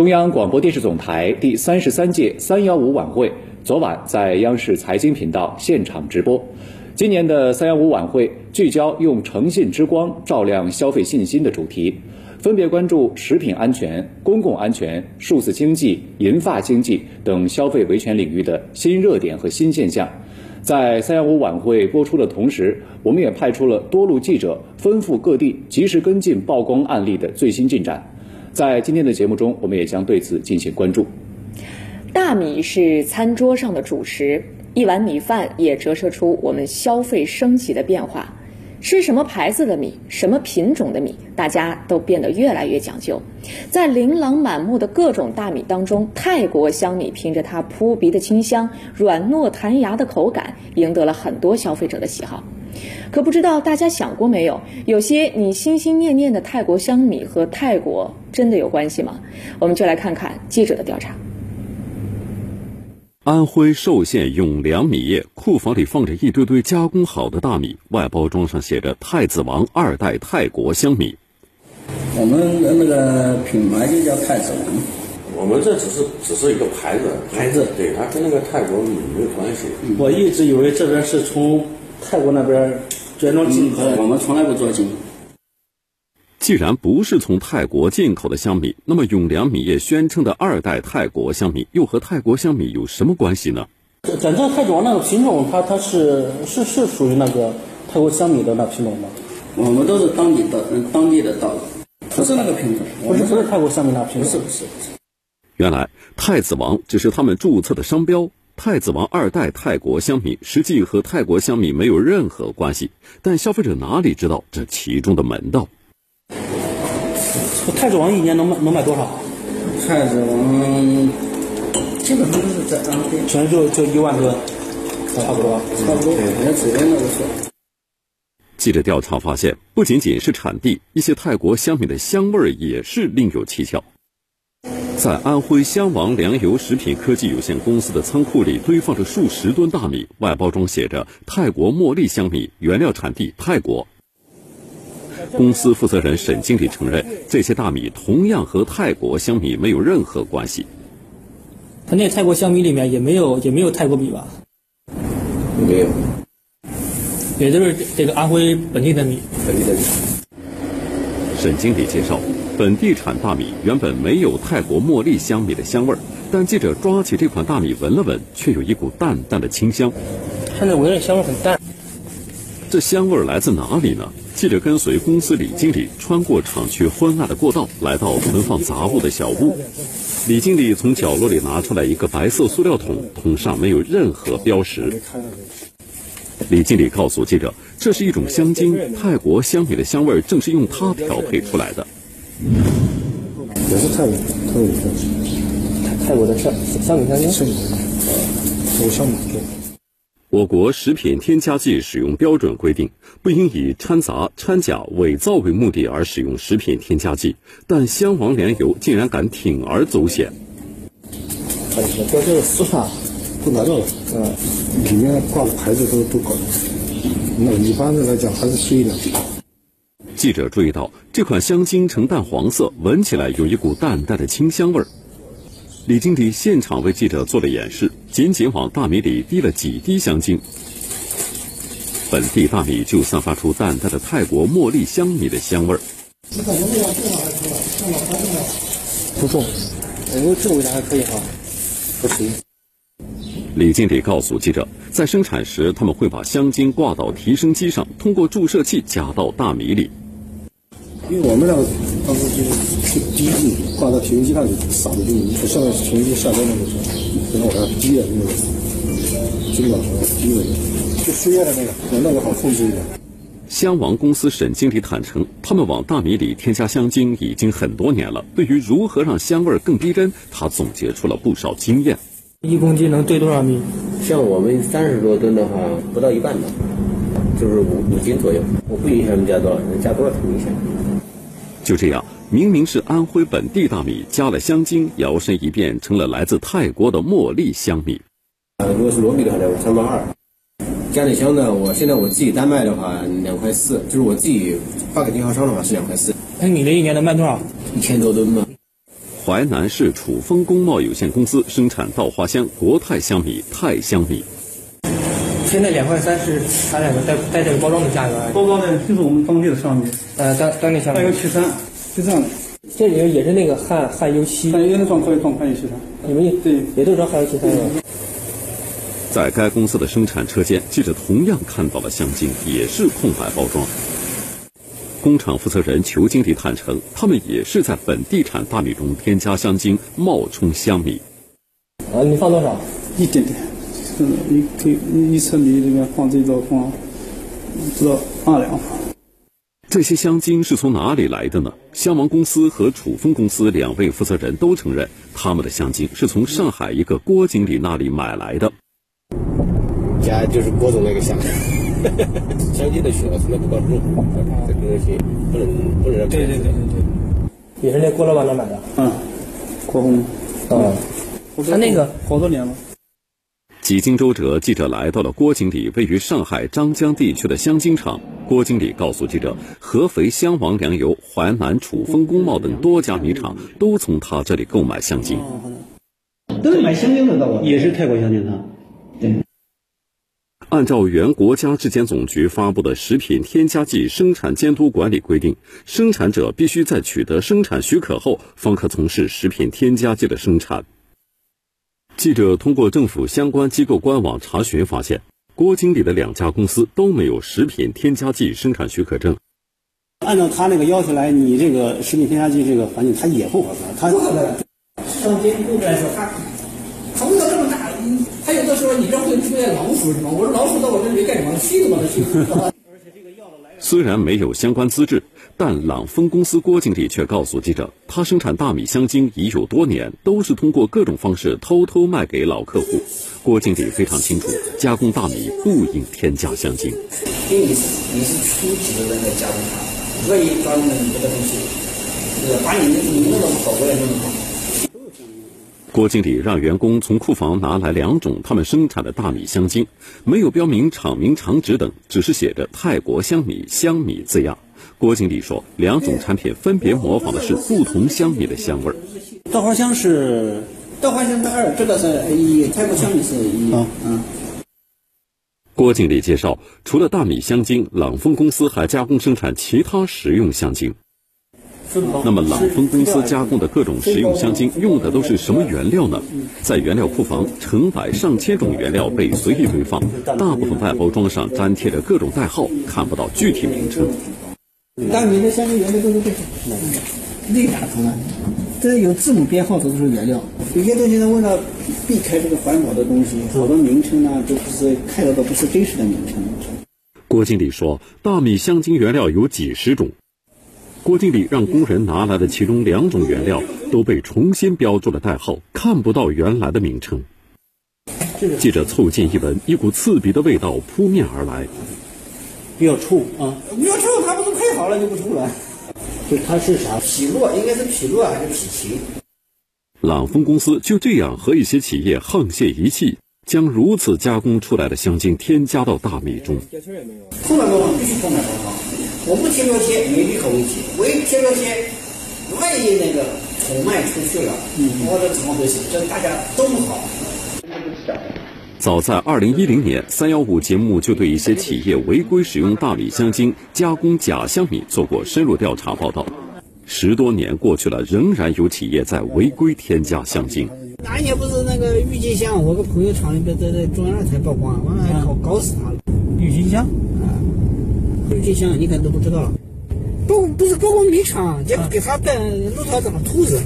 中央广播电视总台第三十三届“三幺五”晚会昨晚在央视财经频道现场直播。今年的“三幺五”晚会聚焦用诚信之光照亮消费信心的主题，分别关注食品安全、公共安全、数字经济、银发经济等消费维权领域的新热点和新现象。在“三幺五”晚会播出的同时，我们也派出了多路记者，奔赴各地，及时跟进曝光案例的最新进展。在今天的节目中，我们也将对此进行关注。大米是餐桌上的主食，一碗米饭也折射出我们消费升级的变化。吃什么牌子的米，什么品种的米，大家都变得越来越讲究。在琳琅满目的各种大米当中，泰国香米凭着它扑鼻的清香、软糯弹牙的口感，赢得了很多消费者的喜好。可不知道大家想过没有，有些你心心念念的泰国香米和泰国真的有关系吗？我们就来看看记者的调查。安徽寿县永良米业库房里放着一堆堆加工好的大米，外包装上写着“太子王二代泰国香米”。我们的那个品牌就叫太子王，我们这只是只是一个牌子，牌子对它跟那个泰国米没有关系。我一直以为这边是从。泰国那边原装进口，我们从来不做进。既然不是从泰国进口的香米，那么永良米业宣称的二代泰国香米又和泰国香米有什么关系呢？咱这泰国那个品种，它它是是是属于那个泰国香米的那品种吗？我们都是当地的当地的稻子，不是那个品种，不是不是泰国香米那品种，不是不是。原来太子王只是他们注册的商标。太子王二代泰国香米实际和泰国香米没有任何关系，但消费者哪里知道这其中的门道？太子王一年能卖能卖多少？太子王基本上都是在安徽，全就就一万吨，差不多，差不多。连指标那个是。记者调查发现，不仅仅是产地，一些泰国香米的香味也是另有蹊跷。在安徽襄王粮油食品科技有限公司的仓库里堆放着数十吨大米，外包装写着“泰国茉莉香米”，原料产地泰国。公司负责人沈经理承认，这些大米同样和泰国香米没有任何关系。他那泰国香米里面也没有也没有泰国米吧？没有，也就是这个安徽本地的米。本地的米。沈经理介绍。本地产大米原本没有泰国茉莉香米的香味儿，但记者抓起这款大米闻了闻，却有一股淡淡的清香。现在闻着香味很淡，这香味儿来自哪里呢？记者跟随公司李经理穿过厂区昏暗的过道，来到存放杂物的小屋。李经理从角落里拿出来一个白色塑料桶，桶上没有任何标识。李经理告诉记者，这是一种香精，泰国香米的香味正是用它调配出来的。也是泰国，泰国泰泰国的香香米香精，是泰国香米。我国食品添加剂使用标准规定，不应以掺杂、掺假、伪造为目的而使用食品添加剂，但香王粮油竟然敢铤而走险。它这个标签的撕下都拿掉了，嗯，里面挂的牌子都都搞。那一般的来讲还是缺一点。记者注意到，这款香精呈淡黄色，闻起来有一股淡淡的清香味儿。李经理现场为记者做了演示，仅仅往大米里滴了几滴香精，本地大米就散发出淡淡的泰国茉莉香米的香味儿。不重，哎，这个味道还可以哈，不行。李经理告诉记者，在生产时，他们会把香精挂到提升机上，通过注射器加到大米里。因为我们那个当时就是滴剂挂到提升机上就撒进去，不像提升机下边那个是，然后往上滴的那个，尽管往上滴的，就输液的那个，那个好控制一点。香王公司沈经理坦诚，他们往大米里添加香精已经很多年了。对于如何让香味更逼真，他总结出了不少经验。一公斤能兑多少米？像我们三十多吨的话，不到一半吧，就是五五斤左右。我不影响加多少，加多少挺明显。就这样，明明是安徽本地大米，加了香精，摇身一变成了来自泰国的茉莉香米。呃，如果是糯米的话呢，三毛二。加点香呢，我现在我自己单卖的话两块四，就是我自己发给经销商的话是两块四。那你这一年能卖多少？一千多吨吧。淮南市楚丰工贸有限公司生产稻花香国泰香米、泰香米。现在两块三是它两个带带这个包装的价格，包装的就是我们当地的香米，呃，当当地香米还有七三，就这样的。这里面也是那个汉汉优七，汉优那装可以装汉优七三，你们也对，也都装汉优七三是吧？在该公司的生产车间，记者同样看到了香精，也是空白包装。工厂负责人裘经理坦诚，他们也是在本地产大米中添加香精，冒充香米。啊，你放多少？一点点，就是一可以一车米里面放最多放不到二两。这些香精是从哪里来的呢？香王公司和楚风公司两位负责人都承认，他们的香精是从上海一个郭经理那里买来的。家就是郭总那个香，香精的血从来不告诉这个东西不能不能让对对对对对，也是那郭老板那买的。嗯，郭红，啊，他那个好多年了。几经周折，记者来到了郭经理位于上海张江地区的香精厂。郭经理告诉记者，合肥香王粮油、淮南楚丰工贸等多家米厂都从他这里购买香精。都是买香精的到我，也是泰国香精厂。对。按照原国家质检总局发布的《食品添加剂生产监督管理规定》，生产者必须在取得生产许可后，方可从事食品添加剂的生产。记者通过政府相关机构官网查询发现，郭经理的两家公司都没有食品添加剂生产许可证。按照他那个要求来，你这个食品添加剂这个环境，它也不合格。它不合格。上监督来说，他虫子这么大，他有的时候你这会出现老鼠是吗？我说老鼠到我这里干什么？吸都把它吸死。虽然没有相关资质，但朗丰公司郭经理却告诉记者，他生产大米香精已有多年，都是通过各种方式偷偷卖给老客户。郭经理非常清楚，加工大米不应添加香精。因为你是你是初级的那个加工厂，你这个东西，呃，把你你弄得好，我也弄得好。郭经理让员工从库房拿来两种他们生产的大米香精，没有标明厂名、厂址等，只是写着“泰国香米”“香米”字样。郭经理说，两种产品分别模仿的是不同香米的香味儿。稻花香是稻花香是二，这个是一，泰国香米是一。啊嗯。郭经理介绍，除了大米香精，朗丰公司还加工生产其他食用香精。那么，朗丰公司加工的各种食用香精用的都是什么原料呢？在原料库房，成百上千种原料被随意堆放，大部分外包装上粘贴着各种代号，看不到具体名称。大米的香精原料都是这些，内打出来，这有字母编号的都是原料。有些东西呢，为了避开这个环保的东西，好多名称呢都不是看到的不是真实的名称。郭经理说，大米香精原料有几十种。郭经理让工人拿来的其中两种原料都被重新标注了代号，看不到原来的名称。记者凑近一闻，一股刺鼻的味道扑面而来，比较臭啊！比较臭，好了就不出了？就它是啥？匹诺应该是匹诺还是匹奇？朗丰公司就这样和一些企业沆瀣一气，将如此加工出来的香精添加到大米中。空白包装必须空白包装。我不贴标签，没必口问题。我一贴标签，万一那个宠卖出去了，我这怎么回事？这大家都不好。早在二零一零年，三幺五节目就对一些企业违规使用大米香精加工假香米做过深入调查报道。十多年过去了，仍然有企业在违规添加香精。那年不是那个郁金香，我个朋友厂里边在在中央台曝光，完了还搞搞死他了。郁金香啊，郁金香你可能都不知道，不不是包括米厂，结果给他带路上长兔子。